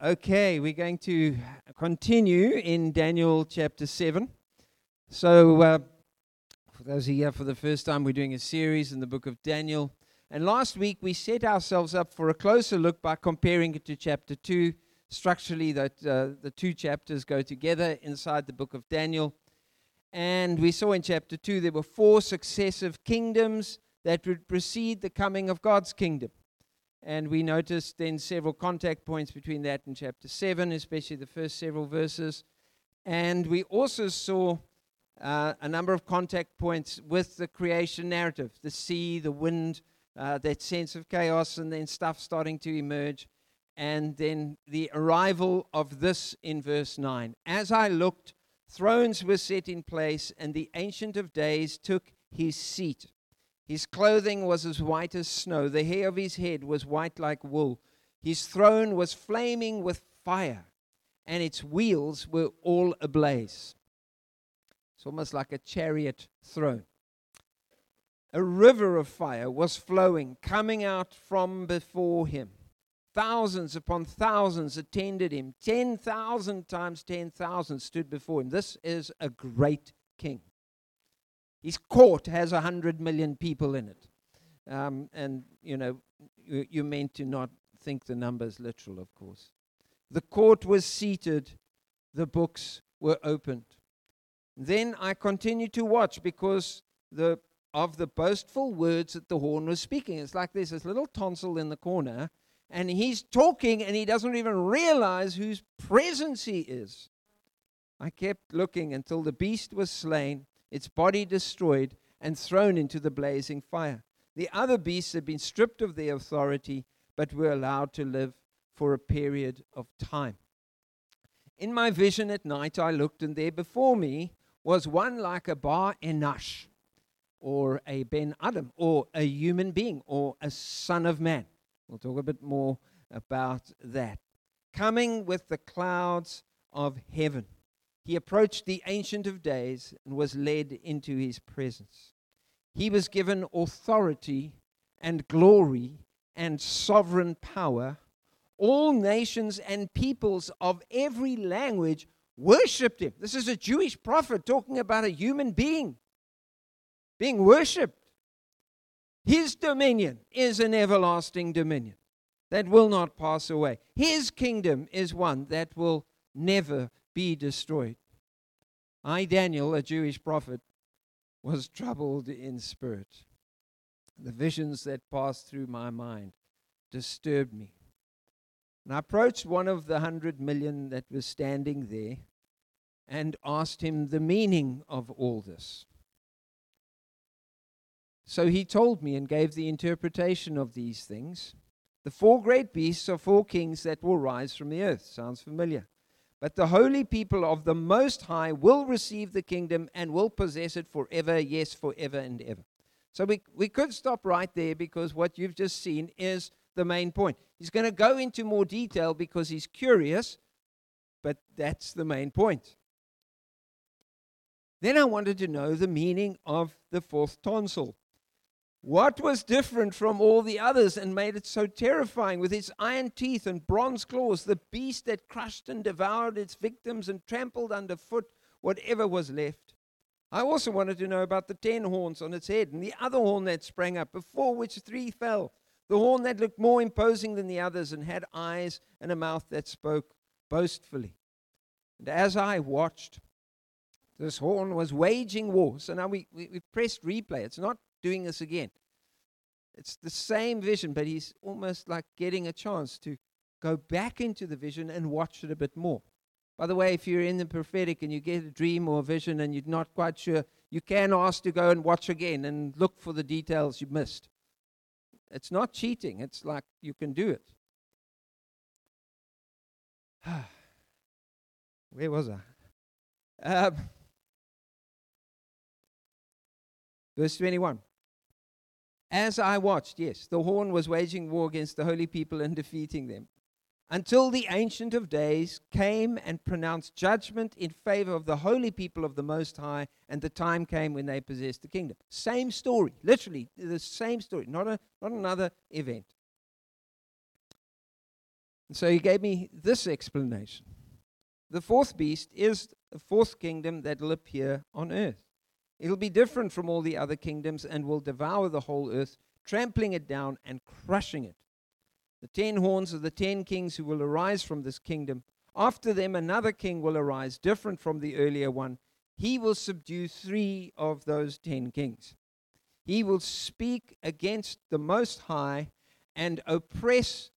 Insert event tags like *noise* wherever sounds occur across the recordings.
Okay, we're going to continue in Daniel chapter 7. So, uh, for those here for the first time, we're doing a series in the book of Daniel. And last week we set ourselves up for a closer look by comparing it to chapter 2. Structurally, that uh, the two chapters go together inside the book of Daniel. And we saw in chapter 2 there were four successive kingdoms that would precede the coming of God's kingdom. And we noticed then several contact points between that and chapter 7, especially the first several verses. And we also saw uh, a number of contact points with the creation narrative the sea, the wind, uh, that sense of chaos, and then stuff starting to emerge. And then the arrival of this in verse 9. As I looked, thrones were set in place, and the Ancient of Days took his seat. His clothing was as white as snow. The hair of his head was white like wool. His throne was flaming with fire, and its wheels were all ablaze. It's almost like a chariot throne. A river of fire was flowing, coming out from before him. Thousands upon thousands attended him. 10,000 times 10,000 stood before him. This is a great king. His court has 100 million people in it. Um, and, you know, you, you're meant to not think the numbers literal, of course. The court was seated, the books were opened. Then I continued to watch because the, of the boastful words that the horn was speaking. It's like there's this little tonsil in the corner, and he's talking, and he doesn't even realize whose presence he is. I kept looking until the beast was slain its body destroyed, and thrown into the blazing fire. The other beasts had been stripped of their authority, but were allowed to live for a period of time. In my vision at night, I looked, and there before me was one like a Bar Enosh, or a Ben Adam, or a human being, or a son of man. We'll talk a bit more about that. Coming with the clouds of heaven he approached the Ancient of Days and was led into his presence. He was given authority and glory and sovereign power. All nations and peoples of every language worshipped him. This is a Jewish prophet talking about a human being being worshipped. His dominion is an everlasting dominion that will not pass away. His kingdom is one that will never be destroyed. I, Daniel, a Jewish prophet, was troubled in spirit. The visions that passed through my mind disturbed me. And I approached one of the hundred million that was standing there and asked him the meaning of all this. So he told me and gave the interpretation of these things. The four great beasts are four kings that will rise from the earth. Sounds familiar. But the holy people of the Most High will receive the kingdom and will possess it forever, yes, forever and ever. So we, we could stop right there because what you've just seen is the main point. He's going to go into more detail because he's curious, but that's the main point. Then I wanted to know the meaning of the fourth tonsil. What was different from all the others and made it so terrifying with its iron teeth and bronze claws, the beast that crushed and devoured its victims and trampled underfoot whatever was left? I also wanted to know about the ten horns on its head and the other horn that sprang up, before which three fell. The horn that looked more imposing than the others and had eyes and a mouth that spoke boastfully. And as I watched, this horn was waging war. So now we, we, we pressed replay. It's not doing this again. It's the same vision, but he's almost like getting a chance to go back into the vision and watch it a bit more. By the way, if you're in the prophetic and you get a dream or a vision and you're not quite sure, you can ask to go and watch again and look for the details you missed. It's not cheating, it's like you can do it. *sighs* Where was I? Um, verse 21. As I watched, yes, the horn was waging war against the holy people and defeating them. Until the Ancient of Days came and pronounced judgment in favor of the holy people of the Most High, and the time came when they possessed the kingdom. Same story, literally the same story, not, a, not another event. And so he gave me this explanation. The fourth beast is the fourth kingdom that will appear on earth. It'll be different from all the other kingdoms and will devour the whole earth, trampling it down and crushing it. The ten horns are the ten kings who will arise from this kingdom. After them, another king will arise, different from the earlier one. He will subdue three of those ten kings. He will speak against the Most High and oppress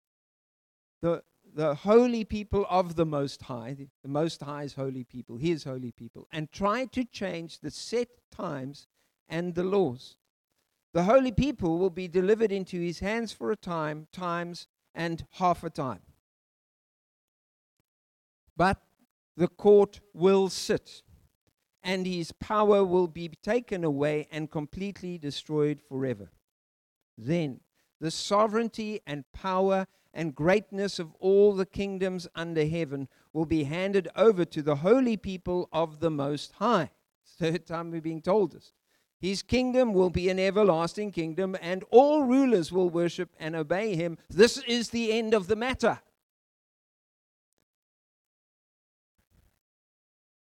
the, the holy people of the Most High, the, the Most High's holy people, his holy people, and try to change the set times and the laws. The holy people will be delivered into his hands for a time, times, and half a time. But the court will sit, and his power will be taken away and completely destroyed forever. Then the sovereignty and power and greatness of all the kingdoms under heaven will be handed over to the holy people of the Most High. Third time we're being told this. His kingdom will be an everlasting kingdom, and all rulers will worship and obey him. This is the end of the matter.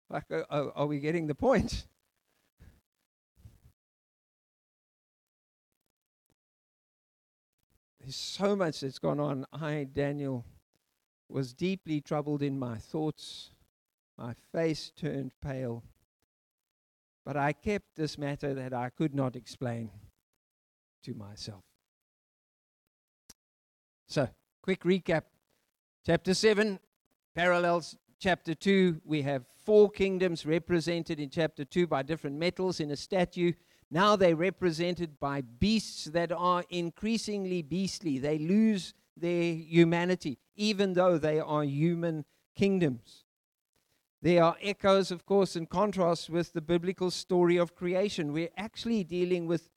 Like, uh, uh, are we getting the point? There's so much that's gone on. I, Daniel, was deeply troubled in my thoughts. My face turned pale. But I kept this matter that I could not explain to myself. So, quick recap. Chapter 7 parallels chapter 2. We have four kingdoms represented in chapter 2 by different metals in a statue. Now they're represented by beasts that are increasingly beastly. They lose their humanity, even though they are human kingdoms. There are echoes, of course, and contrasts with the biblical story of creation. We're actually dealing with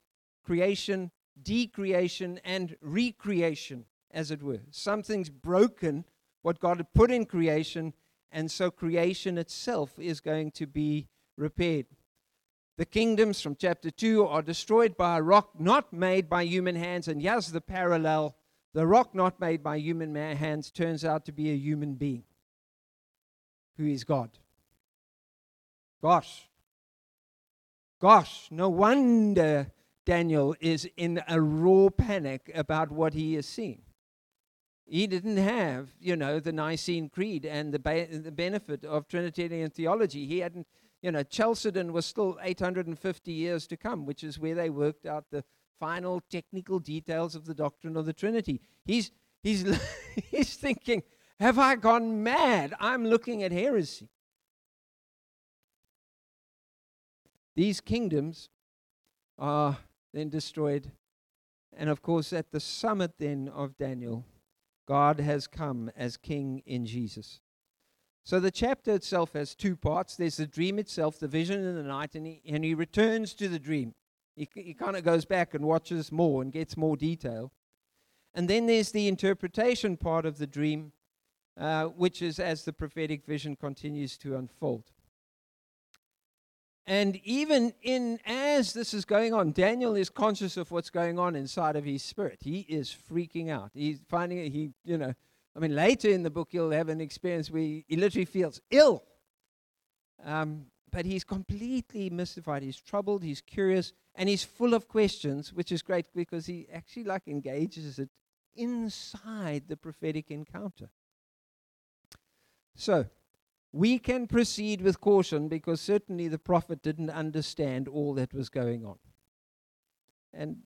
creation, decreation, and recreation, as it were. Something's broken, what God had put in creation, and so creation itself is going to be repaired. The kingdoms from chapter 2 are destroyed by a rock not made by human hands. And yes, the parallel the rock not made by human hands turns out to be a human being who is God. Gosh. Gosh, no wonder Daniel is in a raw panic about what he is seeing. He didn't have, you know, the Nicene Creed and the, ba- the benefit of Trinitarian theology. He hadn't you know, Chalcedon was still 850 years to come, which is where they worked out the final technical details of the doctrine of the Trinity. He's, he's, *laughs* he's thinking, have I gone mad? I'm looking at heresy. These kingdoms are then destroyed. And of course, at the summit then of Daniel, God has come as king in Jesus. So the chapter itself has two parts. There's the dream itself, the vision in the night, and he, and he returns to the dream. He, he kind of goes back and watches more and gets more detail. And then there's the interpretation part of the dream, uh, which is as the prophetic vision continues to unfold. And even in as this is going on, Daniel is conscious of what's going on inside of his spirit. He is freaking out. He's finding it, he, you know, I mean, later in the book, you'll have an experience where he literally feels ill. Um, but he's completely mystified. He's troubled, he's curious, and he's full of questions, which is great because he actually like engages it inside the prophetic encounter. So, we can proceed with caution because certainly the prophet didn't understand all that was going on. And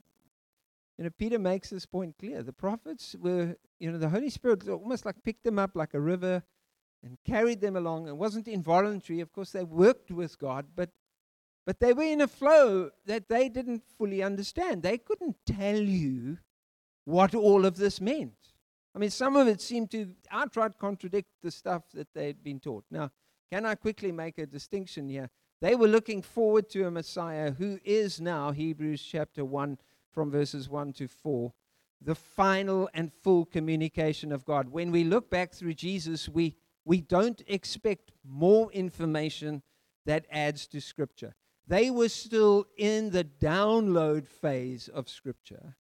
you know, Peter makes this point clear. The prophets were, you know, the Holy Spirit almost like picked them up like a river and carried them along. It wasn't involuntary. Of course, they worked with God, but but they were in a flow that they didn't fully understand. They couldn't tell you what all of this meant. I mean, some of it seemed to outright contradict the stuff that they'd been taught. Now, can I quickly make a distinction here? They were looking forward to a Messiah who is now, Hebrews chapter 1, from verses 1 to 4, the final and full communication of God. When we look back through Jesus, we, we don't expect more information that adds to Scripture. They were still in the download phase of Scripture.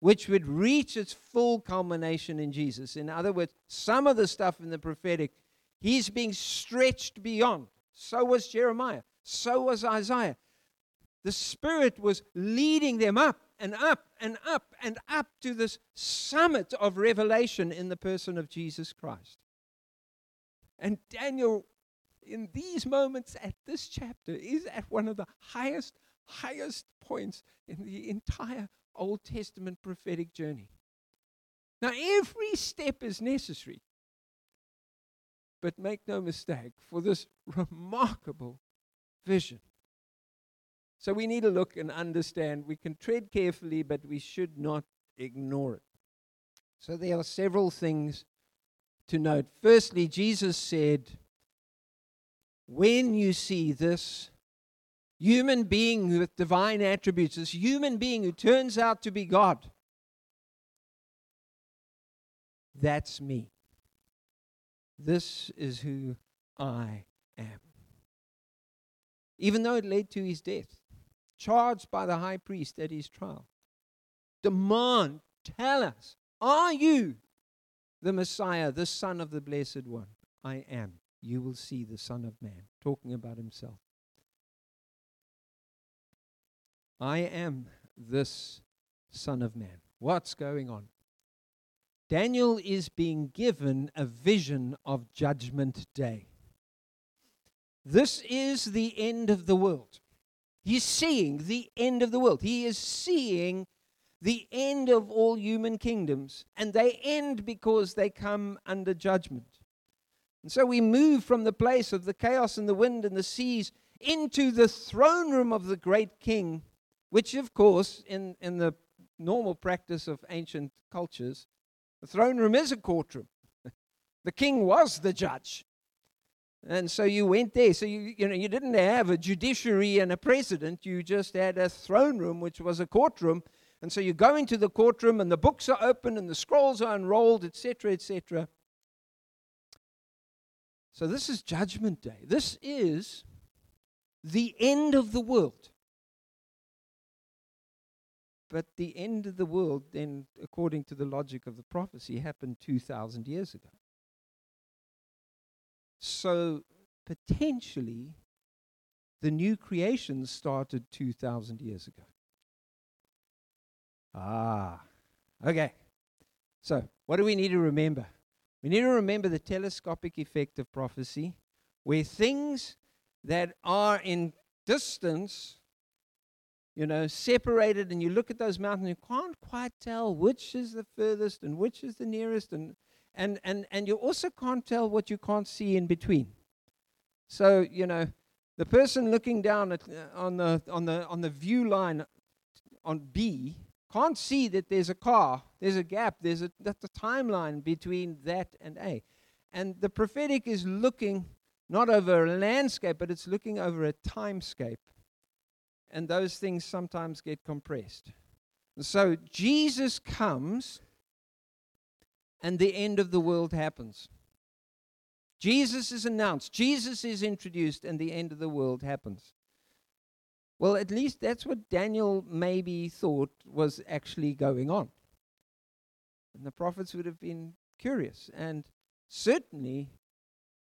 which would reach its full culmination in Jesus. In other words, some of the stuff in the prophetic, he's being stretched beyond. So was Jeremiah. So was Isaiah. The Spirit was leading them up and up and up and up to this summit of revelation in the person of Jesus Christ. And Daniel, in these moments at this chapter, is at one of the highest, highest points in the entire Old Testament prophetic journey. Now, every step is necessary. But make no mistake, for this remarkable vision. So we need to look and understand. We can tread carefully, but we should not ignore it. So there are several things to note. Firstly, Jesus said, When you see this human being with divine attributes, this human being who turns out to be God, that's me. This is who I am. Even though it led to his death, charged by the high priest at his trial, demand, tell us, are you the Messiah, the Son of the Blessed One? I am. You will see the Son of Man, talking about himself. I am this Son of Man. What's going on? Daniel is being given a vision of Judgment Day. This is the end of the world. He's seeing the end of the world. He is seeing the end of all human kingdoms, and they end because they come under judgment. And so we move from the place of the chaos and the wind and the seas into the throne room of the great king, which, of course, in, in the normal practice of ancient cultures, the throne room is a courtroom. *laughs* the king was the judge. And so you went there. So you, you know, you didn't have a judiciary and a president. You just had a throne room, which was a courtroom. And so you go into the courtroom, and the books are open, and the scrolls are unrolled, etc., etc. So this is Judgment Day. This is the end of the world. But the end of the world, then, according to the logic of the prophecy, happened 2,000 years ago. So potentially, the new creation started 2,000 years ago. Ah, okay. So, what do we need to remember? We need to remember the telescopic effect of prophecy, where things that are in distance you know, separated, and you look at those mountains, you can't quite tell which is the furthest and which is the nearest, and and and and you also can't tell what you can't see in between. So you know, the person looking down at, uh, on the on the on the view line on B can't see that there's a car, there's a gap, there's a that's a timeline between that and A, and the prophetic is looking not over a landscape, but it's looking over a timescape and those things sometimes get compressed. So Jesus comes, and the end of the world happens. Jesus is announced, Jesus is introduced, and the end of the world happens. Well, at least that's what Daniel maybe thought was actually going on. And the prophets would have been curious. And certainly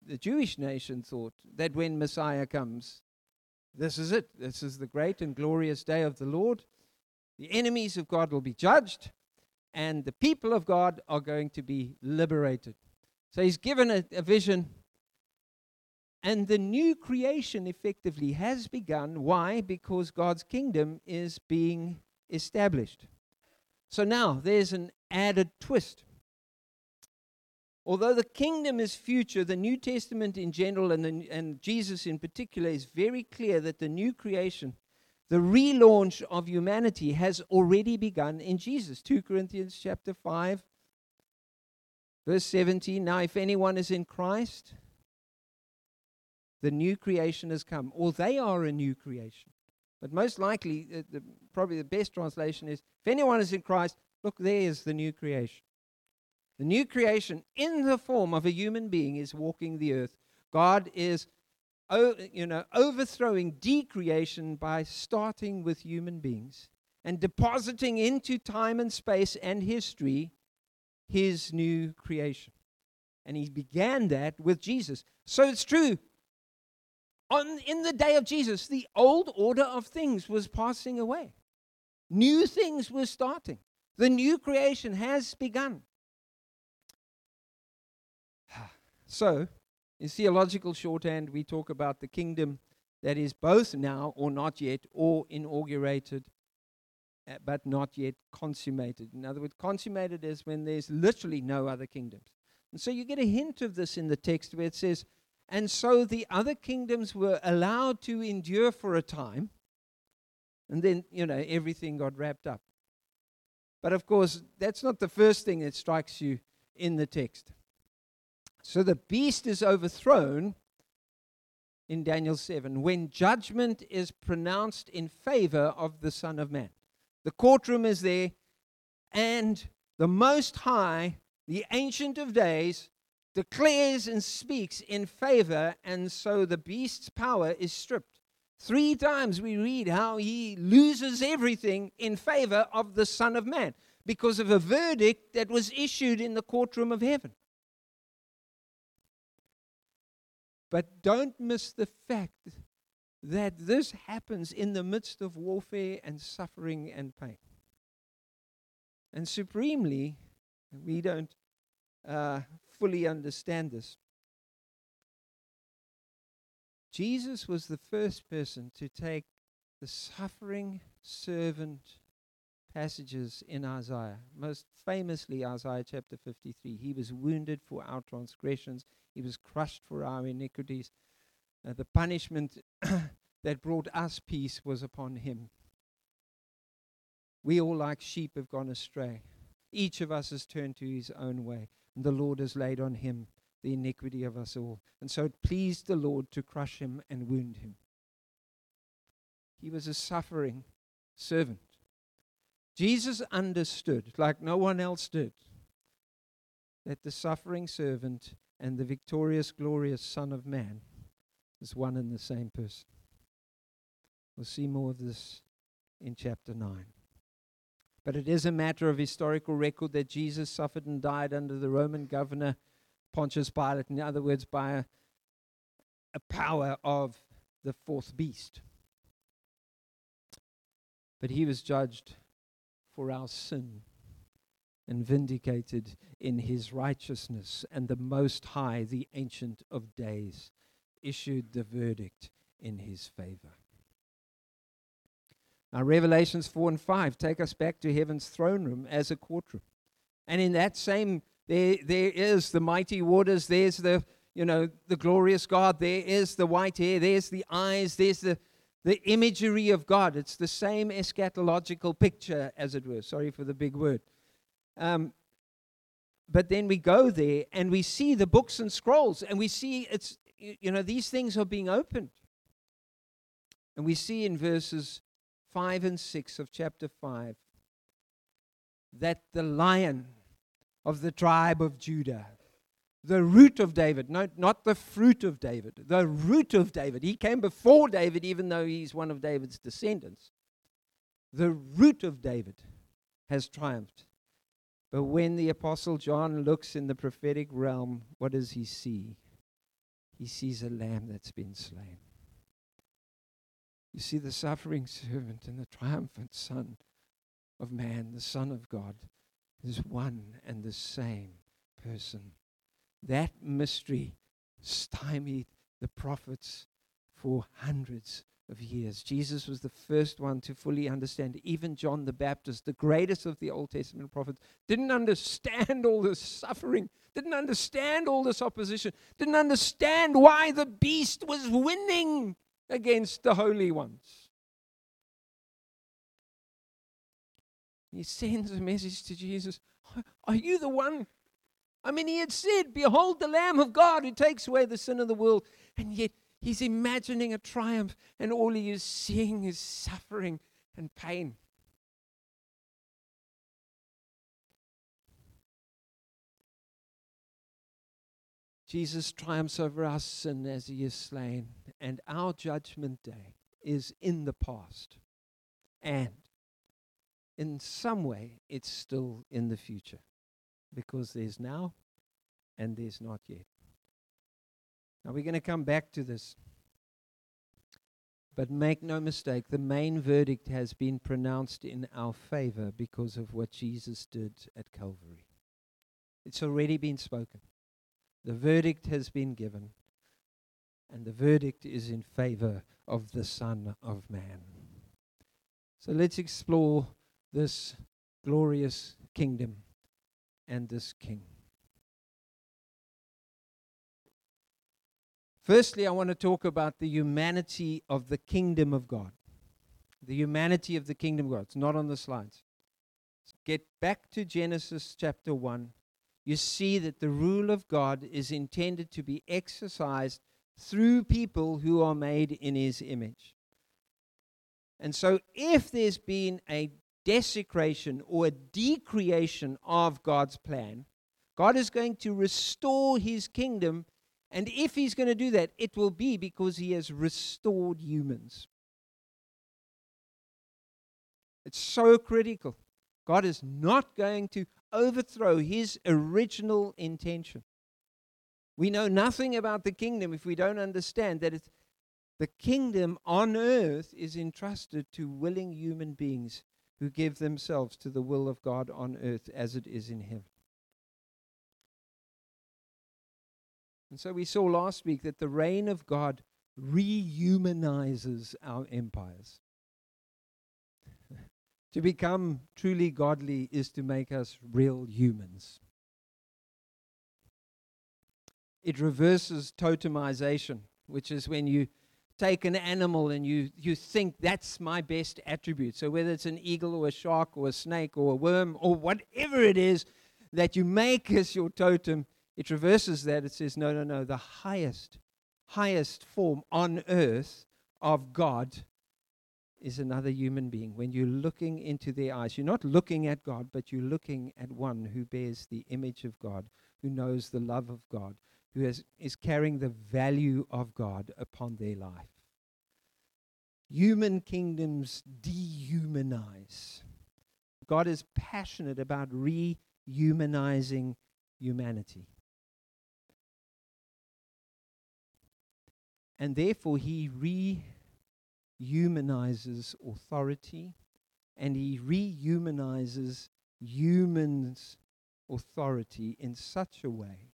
the Jewish nation thought that when Messiah comes, this is it. This is the great and glorious day of the Lord. The enemies of God will be judged, and the people of God are going to be liberated. So he's given a, a vision, and the new creation effectively has begun. Why? Because God's kingdom is being established. So now there's an added twist. Although the kingdom is future, the New Testament in general and, the, and Jesus in particular is very clear that the new creation, the relaunch of humanity, has already begun in Jesus. 2 Corinthians chapter 5, verse 17. Now, if anyone is in Christ, the new creation has come, or they are a new creation. But most likely, uh, the, probably the best translation is if anyone is in Christ, look, there is the new creation. The new creation in the form of a human being is walking the earth. God is you know, overthrowing decreation by starting with human beings and depositing into time and space and history his new creation. And he began that with Jesus. So it's true. On, in the day of Jesus, the old order of things was passing away. New things were starting. The new creation has begun. *sighs* So, in theological shorthand, we talk about the kingdom that is both now or not yet, or inaugurated, uh, but not yet consummated. In other words, consummated is when there's literally no other kingdoms. And so you get a hint of this in the text where it says, And so the other kingdoms were allowed to endure for a time, and then, you know, everything got wrapped up. But of course, that's not the first thing that strikes you in the text. So the beast is overthrown in Daniel 7 when judgment is pronounced in favor of the Son of Man. The courtroom is there, and the Most High, the Ancient of Days, declares and speaks in favor, and so the beast's power is stripped. Three times we read how he loses everything in favor of the Son of Man because of a verdict that was issued in the courtroom of heaven. But don't miss the fact that this happens in the midst of warfare and suffering and pain. And supremely, we don't uh, fully understand this. Jesus was the first person to take the suffering servant passages in Isaiah, most famously Isaiah chapter 53. He was wounded for our transgressions, he was crushed for our iniquities. Uh, the punishment *coughs* that brought us peace was upon him. We all, like sheep, have gone astray. Each of us has turned to his own way, and the Lord has laid on him the iniquity of us all. And so it pleased the Lord to crush him and wound him. He was a suffering servant. Jesus understood, like no one else did, that the suffering servant and the victorious, glorious Son of Man is one and the same person. We'll see more of this in chapter 9. But it is a matter of historical record that Jesus suffered and died under the Roman governor Pontius Pilate, in other words, by a, a power of the fourth beast. But he was judged for our sin and vindicated in his righteousness, and the Most High, the Ancient of Days, issued the verdict in his favor. Now, Revelations 4 and 5 take us back to heaven's throne room as a courtroom. And in that same there, there is the mighty waters. There's the, you know, the glorious God. There is the white hair. There's the eyes. There's the, the imagery of God. It's the same eschatological picture, as it were. Sorry for the big word. Um, but then we go there and we see the books and scrolls, and we see it's, you know, these things are being opened. And we see in verses 5 and 6 of chapter 5 that the lion of the tribe of Judah. The root of David, no, not the fruit of David, the root of David. He came before David, even though he's one of David's descendants. The root of David has triumphed. But when the Apostle John looks in the prophetic realm, what does he see? He sees a lamb that's been slain. You see the suffering servant and the triumphant Son of man, the Son of God, is one and the same person. That mystery stymied the prophets for hundreds of years. Jesus was the first one to fully understand. Even John the Baptist, the greatest of the Old Testament prophets, didn't understand all this suffering, didn't understand all this opposition, didn't understand why the beast was winning against the holy ones. he sends a message to Jesus Are you the one? I mean, he had said, Behold the Lamb of God who takes away the sin of the world. And yet he's imagining a triumph, and all he is seeing is suffering and pain. Jesus triumphs over our sin as he is slain, and our judgment day is in the past and in some way, it's still in the future because there's now and there's not yet. Now, we're going to come back to this. But make no mistake, the main verdict has been pronounced in our favor because of what Jesus did at Calvary. It's already been spoken. The verdict has been given, and the verdict is in favor of the Son of Man. So let's explore this glorious kingdom and this king. Firstly, I want to talk about the humanity of the kingdom of God. The humanity of the kingdom of God. It's not on the slides. Get back to Genesis chapter 1. You see that the rule of God is intended to be exercised through people who are made in his image. And so, if there's been a desecration or a decreation of God's plan, God is going to restore his kingdom and if he's going to do that, it will be because he has restored humans. It's so critical. God is not going to overthrow his original intention. We know nothing about the kingdom if we don't understand that it's, the kingdom on earth is entrusted to willing human beings who give themselves to the will of God on earth as it is in heaven. And so we saw last week that the reign of God rehumanizes our empires. *laughs* to become truly godly is to make us real humans. It reverses totemization, which is when you take an animal and you, you think that's my best attribute. So, whether it's an eagle or a shark or a snake or a worm or whatever it is that you make as your totem, it reverses that. It says, no, no, no. The highest, highest form on earth of God is another human being. When you're looking into their eyes, you're not looking at God, but you're looking at one who bears the image of God, who knows the love of God, who has, is carrying the value of God upon their life. Human kingdoms dehumanize. God is passionate about rehumanizing humanity. And therefore, he rehumanizes authority and he rehumanizes humans' authority in such a way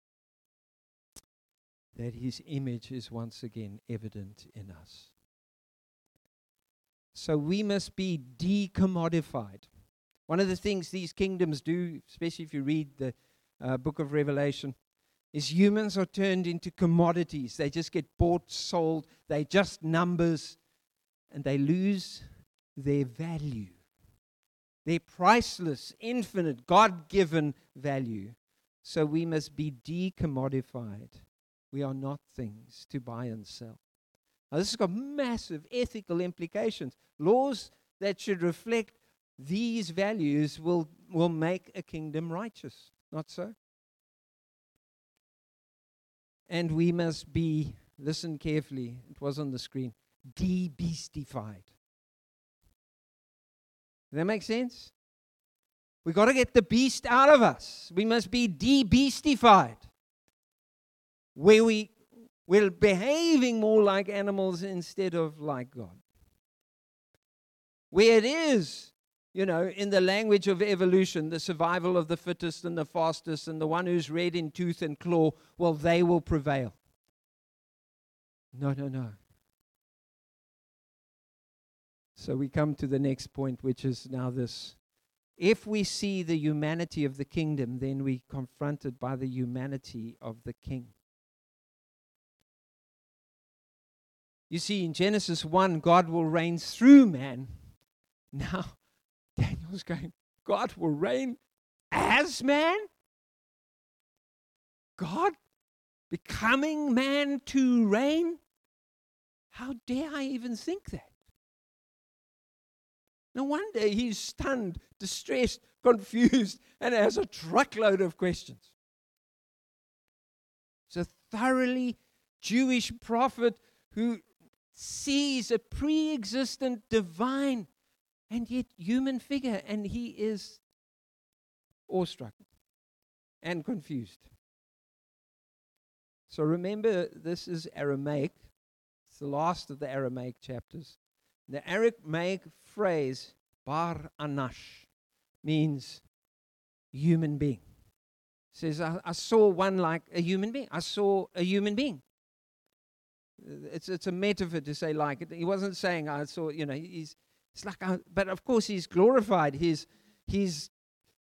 that his image is once again evident in us. So we must be decommodified. One of the things these kingdoms do, especially if you read the uh, book of Revelation, is humans are turned into commodities. They just get bought, sold, they're just numbers, and they lose their value. Their priceless, infinite, God given value. So we must be decommodified. We are not things to buy and sell. Now, this has got massive ethical implications. Laws that should reflect these values will, will make a kingdom righteous. Not so? And we must be, listen carefully, it was on the screen, de-beastified. Does that make sense? We've got to get the beast out of us. We must be de-beastified. Where we, we're behaving more like animals instead of like God. Where it is you know, in the language of evolution, the survival of the fittest and the fastest, and the one who's red in tooth and claw, well, they will prevail. No, no, no. So we come to the next point, which is now this. If we see the humanity of the kingdom, then we're confronted by the humanity of the king. You see, in Genesis 1, God will reign through man. Now, *laughs* Daniel's going, God will reign as man? God becoming man to reign? How dare I even think that? No wonder he's stunned, distressed, *laughs* confused, and has a truckload of questions. It's a thoroughly Jewish prophet who sees a pre existent divine and yet human figure, and he is awestruck and confused. So remember, this is Aramaic. It's the last of the Aramaic chapters. The Aramaic phrase, bar anash, means human being. It says, I, I saw one like a human being. I saw a human being. It's, it's a metaphor to say like. He wasn't saying I saw, you know, he's, it's like, I, but of course he's glorified. He's, he's,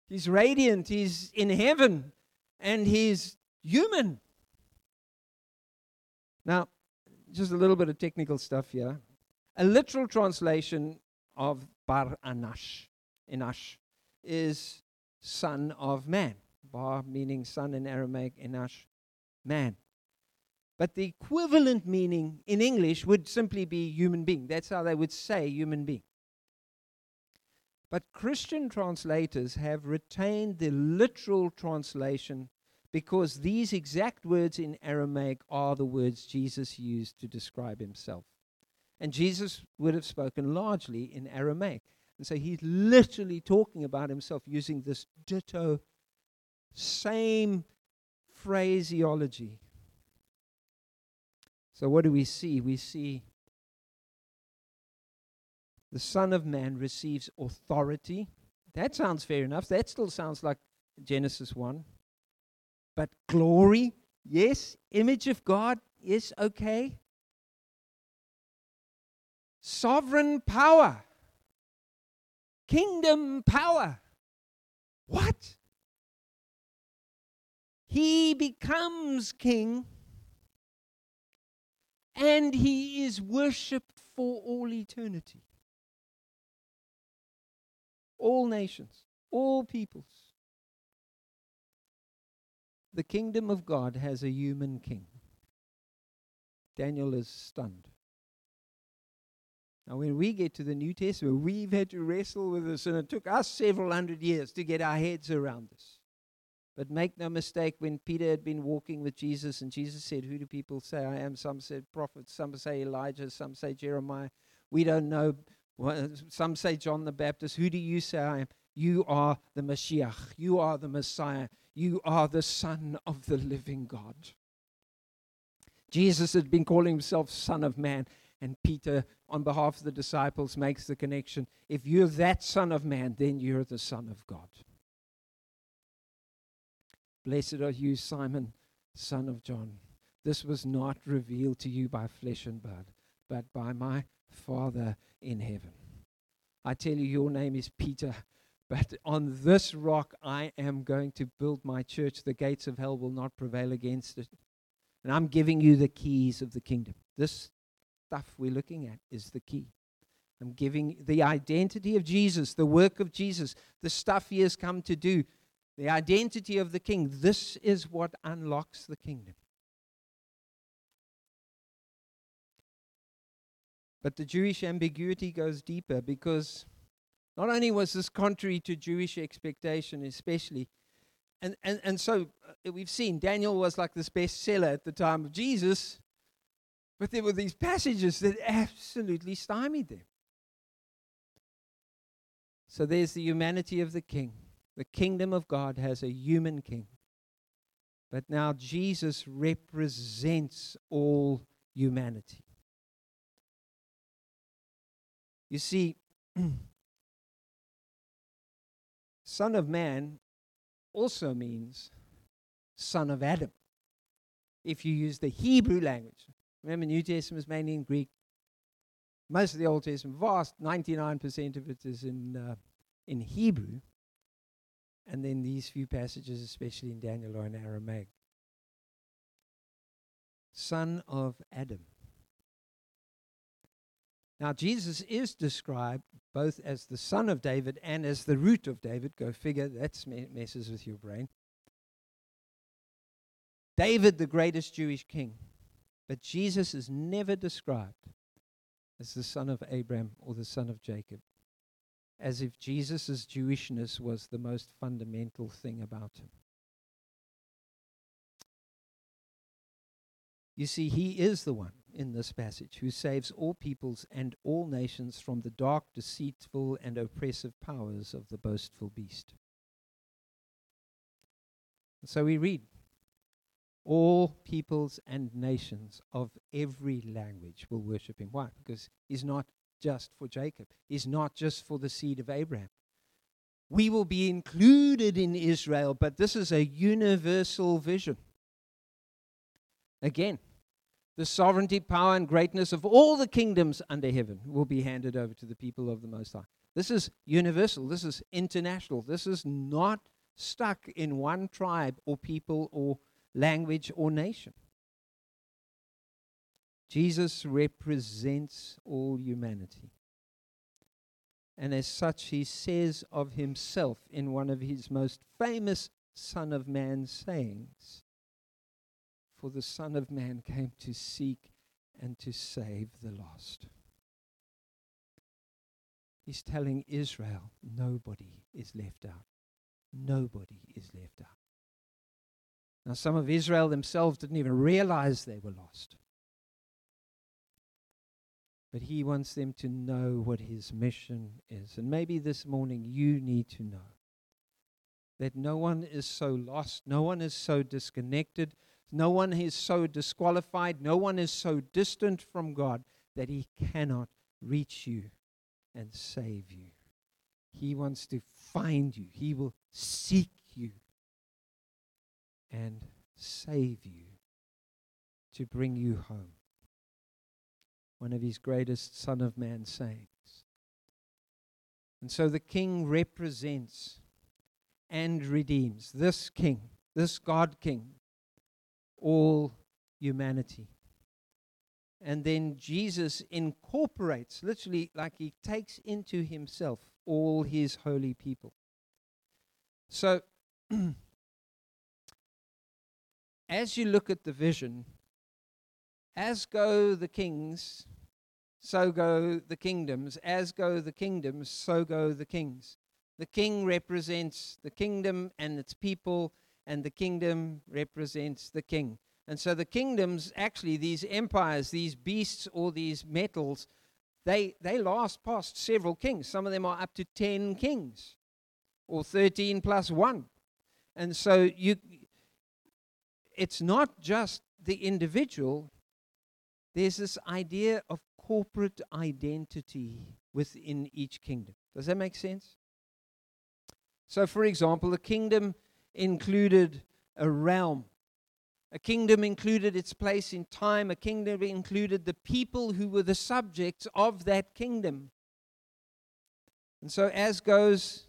he's radiant. He's in heaven and he's human. Now, just a little bit of technical stuff here. A literal translation of Bar Anash, Enash, is son of man. Bar meaning son in Aramaic, Enash, man. But the equivalent meaning in English would simply be human being. That's how they would say human being. But Christian translators have retained the literal translation because these exact words in Aramaic are the words Jesus used to describe himself. And Jesus would have spoken largely in Aramaic. And so he's literally talking about himself using this ditto, same phraseology. So, what do we see? We see the Son of Man receives authority. That sounds fair enough. That still sounds like Genesis 1. But glory, yes. Image of God, yes, okay. Sovereign power, kingdom power. What? He becomes king and he is worshipped for all eternity all nations, all peoples. The kingdom of God has a human king. Daniel is stunned. Now, when we get to the New Testament, we've had to wrestle with this, and it took us several hundred years to get our heads around this. But make no mistake, when Peter had been walking with Jesus, and Jesus said, Who do people say I am? Some said prophet, some say Elijah, some say Jeremiah. We don't know. Some say John the Baptist. Who do you say I am? You are the Mashiach. You are the Messiah. You are the Son of the living God. Jesus had been calling himself Son of Man, and Peter, on behalf of the disciples, makes the connection. If you're that Son of Man, then you're the Son of God. Blessed are you, Simon, son of John. This was not revealed to you by flesh and blood, but by my Father in heaven. I tell you, your name is Peter, but on this rock I am going to build my church. The gates of hell will not prevail against it. And I'm giving you the keys of the kingdom. This stuff we're looking at is the key. I'm giving the identity of Jesus, the work of Jesus, the stuff he has come to do, the identity of the king. This is what unlocks the kingdom. But the Jewish ambiguity goes deeper because not only was this contrary to Jewish expectation, especially, and, and, and so uh, we've seen Daniel was like this bestseller at the time of Jesus, but there were these passages that absolutely stymied them. So there's the humanity of the king. The kingdom of God has a human king. But now Jesus represents all humanity. You see, *clears throat* Son of Man also means son of Adam. If you use the Hebrew language, remember, New Testament is mainly in Greek. Most of the Old Testament, vast 99% of it is in, uh, in Hebrew. And then these few passages, especially in Daniel, are in Aramaic. Son of Adam. Now, Jesus is described both as the son of David and as the root of David. Go figure, that messes with your brain. David, the greatest Jewish king. But Jesus is never described as the son of Abraham or the son of Jacob, as if Jesus' Jewishness was the most fundamental thing about him. You see, he is the one in this passage, who saves all peoples and all nations from the dark, deceitful, and oppressive powers of the boastful beast. So we read, all peoples and nations of every language will worship him. Why? Because he's not just for Jacob, is not just for the seed of Abraham. We will be included in Israel, but this is a universal vision. Again, the sovereignty, power, and greatness of all the kingdoms under heaven will be handed over to the people of the Most High. This is universal. This is international. This is not stuck in one tribe or people or language or nation. Jesus represents all humanity. And as such, he says of himself in one of his most famous Son of Man sayings For the Son of Man came to seek and to save the lost. He's telling Israel nobody is left out. Nobody is left out. Now, some of Israel themselves didn't even realize they were lost. But he wants them to know what his mission is. And maybe this morning you need to know that no one is so lost, no one is so disconnected, no one is so disqualified, no one is so distant from God that he cannot reach you and save you. He wants to find you, he will seek you and save you to bring you home one of his greatest Son of Man sayings. And so the king represents and redeems this king, this God king, all humanity. And then Jesus incorporates, literally, like he takes into himself all his holy people. So, *clears throat* as you look at the vision, as go the kings, so go the kingdoms. As go the kingdoms, so go the kings. The king represents the kingdom and its people, and the kingdom represents the king. And so the kingdoms, actually, these empires, these beasts, or these metals, they, they last past several kings. Some of them are up to 10 kings, or 13 plus 1. And so you, it's not just the individual, there's this idea of corporate identity within each kingdom. Does that make sense? So, for example, a kingdom included a realm. A kingdom included its place in time. A kingdom included the people who were the subjects of that kingdom. And so, as goes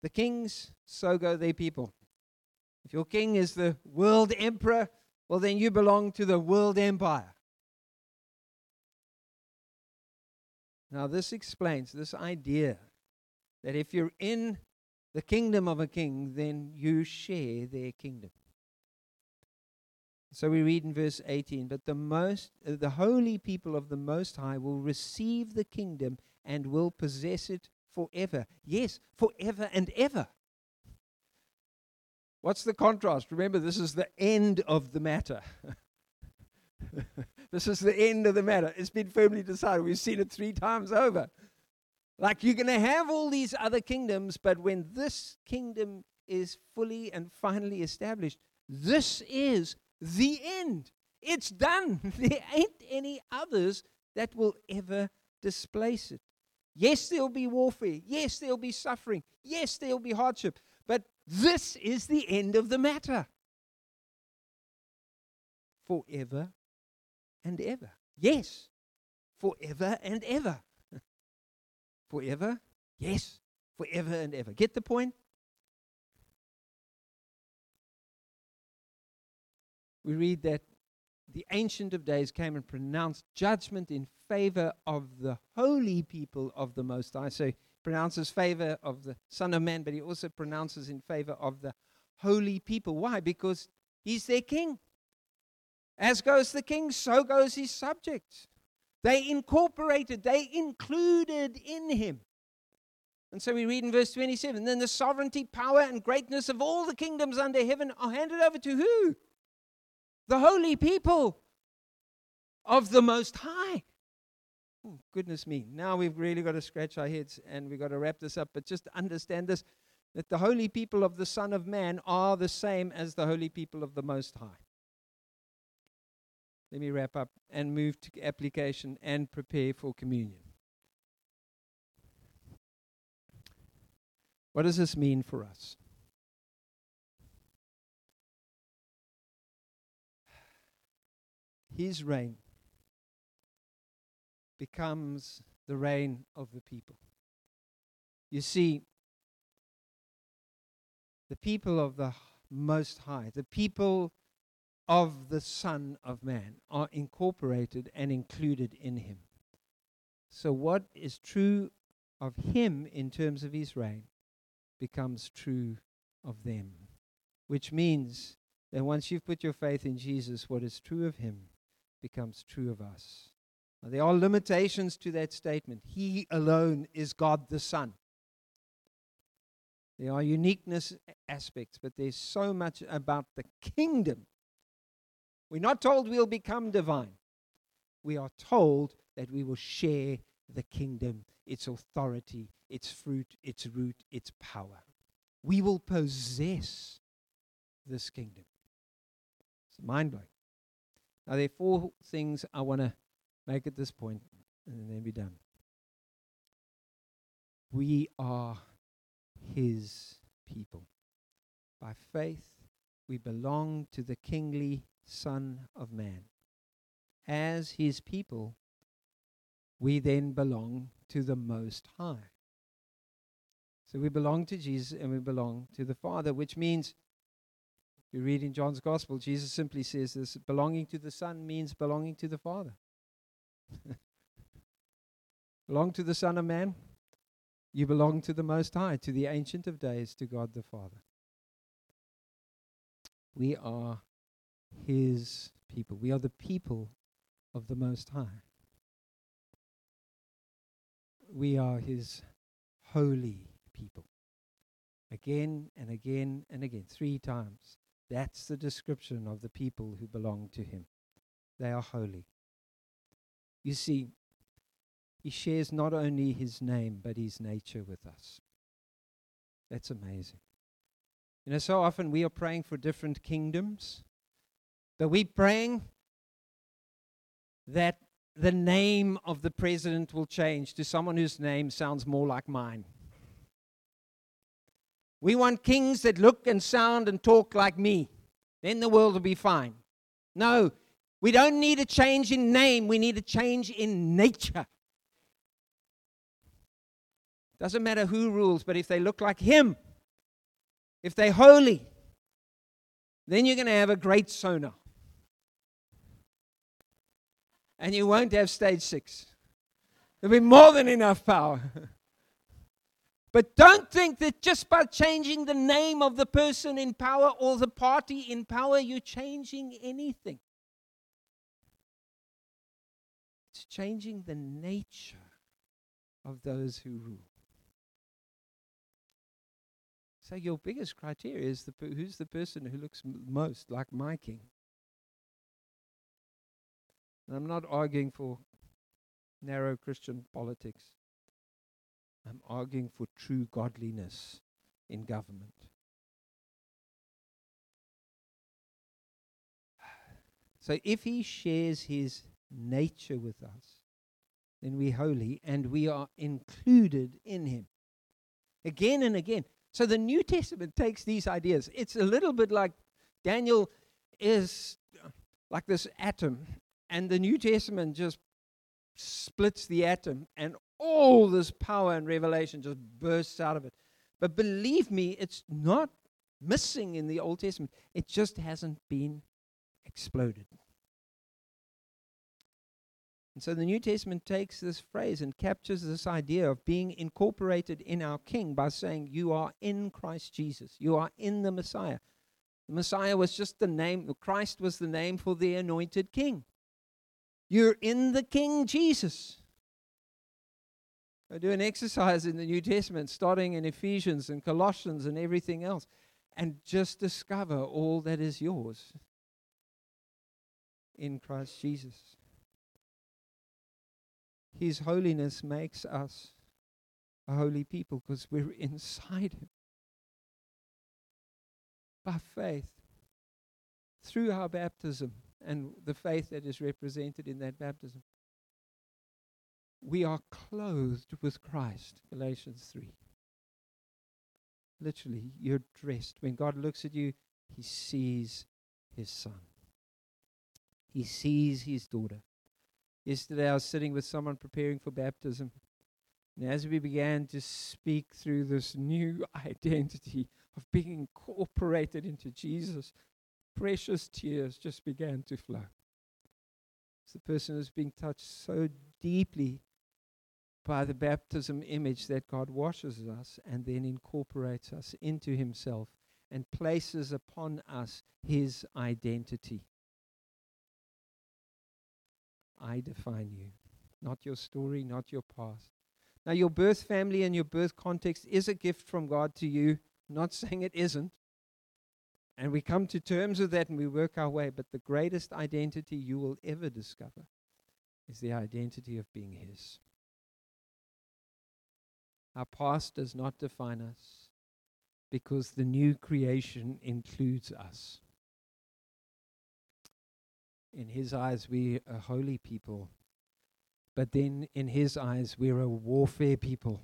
the kings, so go their people. If your king is the world emperor, well, then you belong to the world empire. Now, this explains this idea that if you're in the kingdom of a king, then you share their kingdom. So we read in verse 18, but the most uh, the holy people of the most high will receive the kingdom and will possess it forever. Yes, forever and ever. What's the contrast? Remember this is the end of the matter. *laughs* *laughs* This is the end of the matter. It's been firmly decided. We've seen it three times over. Like you're going to have all these other kingdoms, but when this kingdom is fully and finally established, this is the end. It's done. *laughs* There ain't any others that will ever displace it. Yes, there'll be warfare. Yes, there'll be suffering. Yes, there'll be hardship. But this is the end of the matter. Forever and ever. Yes, forever and ever. *laughs* forever? Yes, forever and ever. Get the point? We read that the Ancient of Days came and pronounced judgment in favor of the holy people of the Most High. So he pronounces favor of the Son of Man, but he also pronounces in favor of the holy people. Why? Because he's their king. As goes the king, so goes his subjects. They incorporated, they included in him. And so we read in verse 27 then the sovereignty, power, and greatness of all the kingdoms under heaven are handed over to who? The holy people of the Most High. Oh, goodness me. Now we've really got to scratch our heads and we've got to wrap this up. But just understand this that the holy people of the Son of Man are the same as the holy people of the Most High. Let me wrap up and move to application and prepare for communion. What does this mean for us? His reign becomes the reign of the people. You see, the people of the Most High, the people of the Son of Man, are incorporated and included in Him. So, what is true of Him in terms of His reign becomes true of them, which means that once you've put your faith in Jesus, what is true of Him becomes true of us. Now, there are limitations to that statement. He alone is God the Son. There are uniqueness aspects, but there's so much about the kingdom. We're not told we'll become divine. We are told that we will share the kingdom, its authority, its fruit, its root, its power. We will possess this kingdom. It's mind blowing. Now, there are four things I want to make at this point, and then be done. We are His people. By faith, we belong to the kingly Son of Man. As His people, we then belong to the Most High. So we belong to Jesus and we belong to the Father, which means you read in John's Gospel, Jesus simply says this belonging to the Son means belonging to the Father. *laughs* belong to the Son of Man, you belong to the Most High, to the Ancient of Days, to God the Father. We are His people. We are the people of the Most High. We are His holy people. Again and again and again, three times. That's the description of the people who belong to Him. They are holy. You see, He shares not only His name, but His nature with us. That's amazing. You know, so often we are praying for different kingdoms, but we're praying that the name of the president will change to someone whose name sounds more like mine. We want kings that look and sound and talk like me. Then the world will be fine. No, we don't need a change in name, we need a change in nature. Doesn't matter who rules, but if they look like Him, if they're holy, then you're going to have a great sonar. And you won't have stage six. There'll be more than enough power. *laughs* But don't think that just by changing the name of the person in power or the party in power, you're changing anything. It's changing the nature of those who rule. So your biggest criteria is the who's the person who looks m- most like my king. And I'm not arguing for narrow Christian politics. I'm arguing for true godliness in government. *sighs* So if he shares his nature with us, then we're holy and we are included in him. Again and again. So the New Testament takes these ideas. It's a little bit like Daniel is like this atom, and the New Testament just splits the atom, and all this power and revelation just bursts out of it. But believe me, it's not missing in the Old Testament, it just hasn't been exploded. And so the New Testament takes this phrase and captures this idea of being incorporated in our King by saying, You are in Christ Jesus, you are in the Messiah. The Messiah was just the name, Christ was the name for the anointed King. You're in the King Jesus. I do an exercise in the New Testament, starting in Ephesians and Colossians and everything else, and just discover all that is yours in Christ Jesus. His holiness makes us a holy people because we're inside Him. By faith, through our baptism and the faith that is represented in that baptism, we are clothed with Christ. Galatians 3. Literally, you're dressed. When God looks at you, He sees His Son, He sees His daughter. Yesterday, I was sitting with someone preparing for baptism. And as we began to speak through this new *laughs* identity of being incorporated into Jesus, precious tears just began to flow. As the person is being touched so deeply by the baptism image that God washes us and then incorporates us into Himself and places upon us His identity. I define you, not your story, not your past. Now, your birth family and your birth context is a gift from God to you. Not *laughs* saying it isn't. And we come to terms with that and we work our way. But the greatest identity you will ever discover is the identity of being His. Our past does not define us because the new creation includes us. In His eyes, we are holy people, but then in His eyes, we're a warfare people.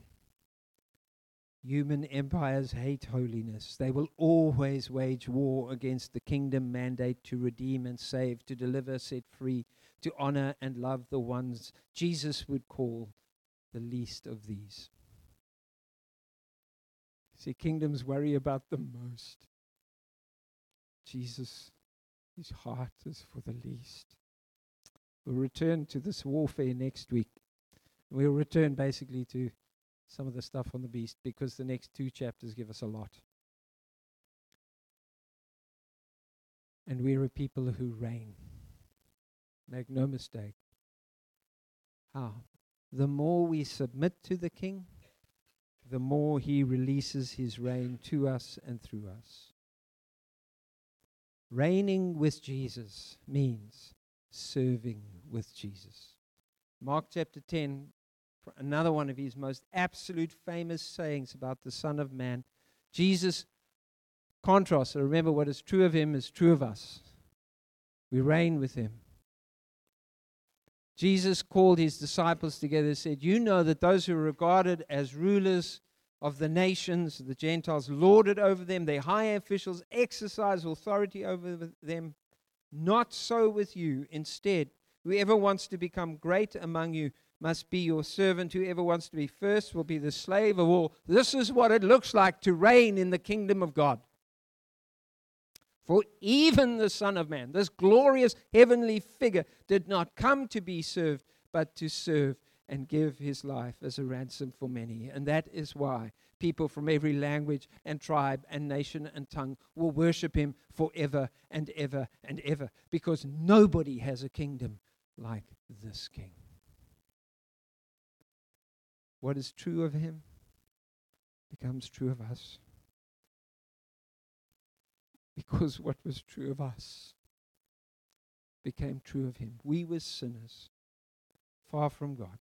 Human empires hate holiness. They will always wage war against the kingdom mandate to redeem and save, to deliver, set free, to honor and love the ones Jesus would call the least of these. See, kingdoms worry about the most. Jesus, his heart is for the least. We'll return to this warfare next week. We'll return basically to some of the stuff on the beast because the next two chapters give us a lot. And we're a people who reign. Make no mistake. How? The more we submit to the king, the more he releases his reign to us and through us. Reigning with Jesus means serving with Jesus. Mark chapter 10, another one of his most absolute famous sayings about the Son of Man. Jesus contrasts, so remember what is true of him is true of us. We reign with him. Jesus called his disciples together and said, You know that those who are regarded as rulers of the nations, the Gentiles, lord it over them, their high officials exercise authority over them. Not so with you. Instead, whoever wants to become great among you must be your servant. Whoever wants to be first will be the slave of all. This is what it looks like to reign in the kingdom of God. For even the Son of Man, this glorious heavenly figure, did not come to be served, but to serve and give his life as a ransom for many. And that is why people from every language and tribe and nation and tongue will worship him forever and ever and ever, because nobody has a kingdom like this king. What is true of him becomes true of us because *laughs* what was true of us became true of him. We were sinners, far from God.